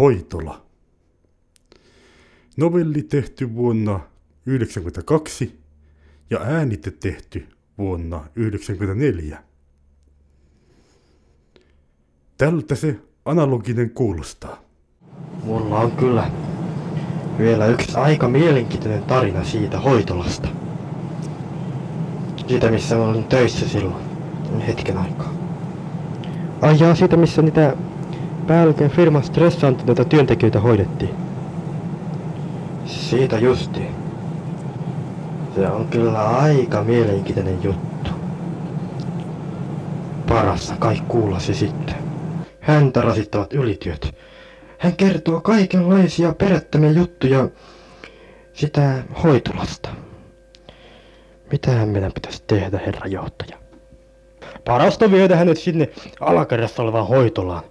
Hoitola. Novelli tehty vuonna 1992 ja äänite tehty vuonna 1994. Tältä se analoginen kuulostaa. Mulla on kyllä vielä yksi aika mielenkiintoinen tarina siitä hoitolasta. Siitä, missä mä olin töissä silloin hetken aikaa. Ai jaa, siitä missä niitä päällikön firman stressaantuneita työntekijöitä hoidettiin. Siitä justi. Se on kyllä aika mielenkiintoinen juttu. Parassa kai kuulla se sitten. Häntä rasittavat ylityöt. Hän kertoo kaikenlaisia perättömiä juttuja sitä hoitolasta. Mitähän meidän pitäisi tehdä, herra johtaja? Parasta viedä hänet sinne alakerrassa olevaan hoitolaan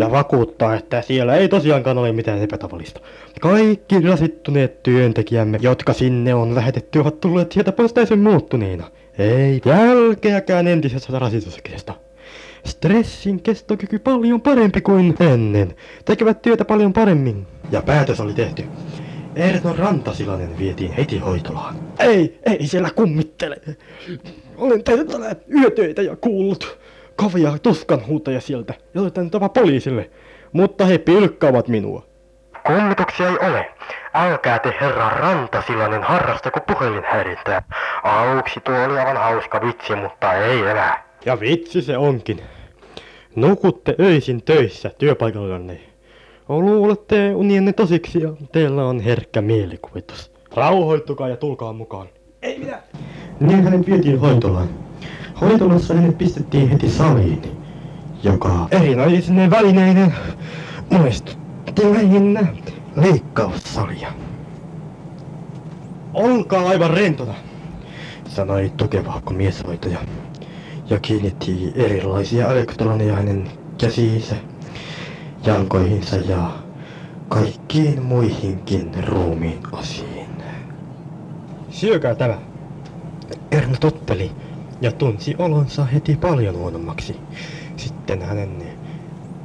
ja vakuuttaa, että siellä ei tosiaankaan ole mitään epätavallista. Kaikki rasittuneet työntekijämme, jotka sinne on lähetetty, ovat tulleet sieltä pois täysin muuttuneina. Ei jälkeäkään entisestä rasituksesta. Stressin kestokyky paljon parempi kuin ennen. Tekevät työtä paljon paremmin. Ja päätös oli tehty. Erno Rantasilainen vietiin heti hoitolaan. Ei, ei siellä kummittele. Olen tehnyt yötöitä ja kuullut kovia tuskanhuutoja sieltä ja soittanut poliisille, mutta he pilkkaavat minua. Kummituksia ei ole. Älkää te herra Rantasilainen harrastako puhelinhäirintää. Aluksi tuo oli aivan hauska vitsi, mutta ei enää. Ja vitsi se onkin. Nukutte öisin töissä työpaikallanne. Luulette unienne tosiksi ja teillä on herkkä mielikuvitus. Rauhoittukaa ja tulkaa mukaan. Ei minä. Niin hänet vietiin hoitolaan. Hoitolassa hänet pistettiin heti saliin, joka erinäisine välineinen muistutti lähinnä leikkaussalia. Olkaa aivan rentona, sanoi tukevahko mieshoitaja ja kiinnitti erilaisia elektroneja hänen käsiinsä, jalkoihinsa ja kaikkiin muihinkin ruumiin osiin. Syökää tämä. Erno totteli ja tunsi olonsa heti paljon huonommaksi. Sitten hänen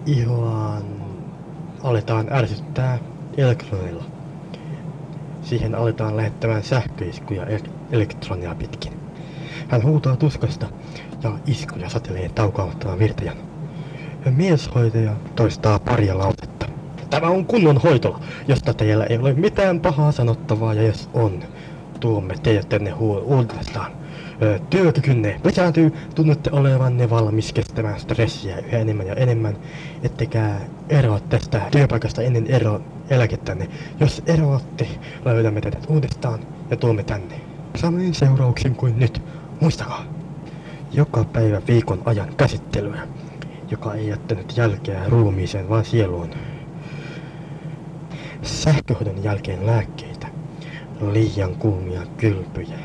ihoaan aletaan ärsyttää elektroneilla. Siihen aletaan lähettämään sähköiskuja elektronia pitkin. Hän huutaa tuskasta ja iskuja satelee taukaamattoman virtajan. Mieshoitaja toistaa paria lausetta. Tämä on kunnon hoitola, josta teillä ei ole mitään pahaa sanottavaa ja jos on, tuomme teidät tänne uudestaan. Työkykynne lisääntyy, tunnette olevanne valmis kestämään stressiä yhä enemmän ja enemmän, ettekä eroa tästä työpaikasta ennen ero eläkettänne. Jos eroatte, löydämme teidät uudestaan ja tuomme tänne. Samoin seurauksin kuin nyt. Muistakaa, joka päivä viikon ajan käsittelyä, joka ei jättänyt jälkeä ruumiiseen vaan sieluun. Sähköhoidon jälkeen lääkkeitä, liian kuumia kylpyjä,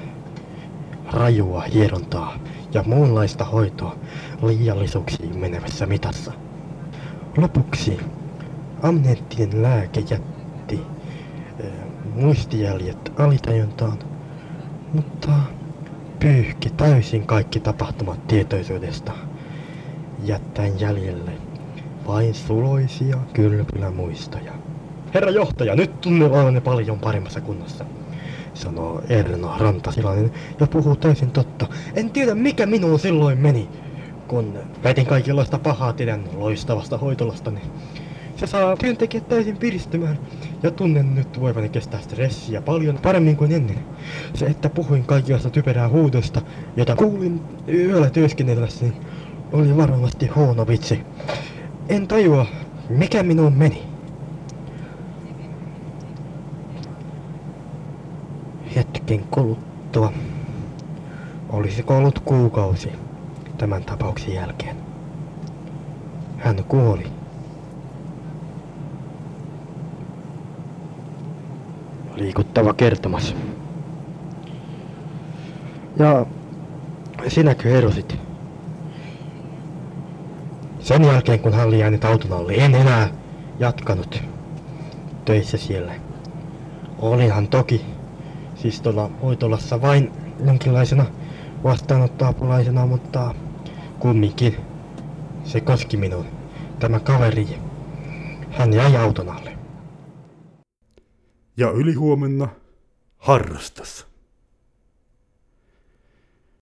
rajua hierontaa ja muunlaista hoitoa liiallisuuksiin menevässä mitassa. Lopuksi amneettinen lääke jätti muistijäljet alitajuntaan, mutta pyyhki täysin kaikki tapahtumat tietoisuudesta, jättäen jäljelle vain suloisia kylpylämuistoja. Herra johtaja, nyt tunne olemme paljon paremmassa kunnossa, sanoo Erno Rantasilainen ja puhuu täysin totta. En tiedä mikä minuun silloin meni, kun väitin kaikenlaista pahaa teidän loistavasta hoitolastani. Se saa työntekijät täysin piristymään ja tunnen nyt voivani kestää stressiä paljon paremmin kuin ennen. Se, että puhuin kaikenlaista typerää huudosta, jota kuulin yöllä työskennellessäni, oli varmasti huono vitsi. En tajua, mikä minuun meni. Hetken kuluttua. Olisiko ollut kuukausi tämän tapauksen jälkeen? Hän kuoli. Liikuttava kertomus. Ja sinäkö erosit? Sen jälkeen kun hän jäänyt auton alle, en enää jatkanut töissä siellä. Olinhan toki tuolla hoitolassa vain jonkinlaisena vastaanottoapulaisena, mutta kumminkin se koski minun. Tämä kaveri, Hän jäi auton alle. Ja ylihuomenna harrastas.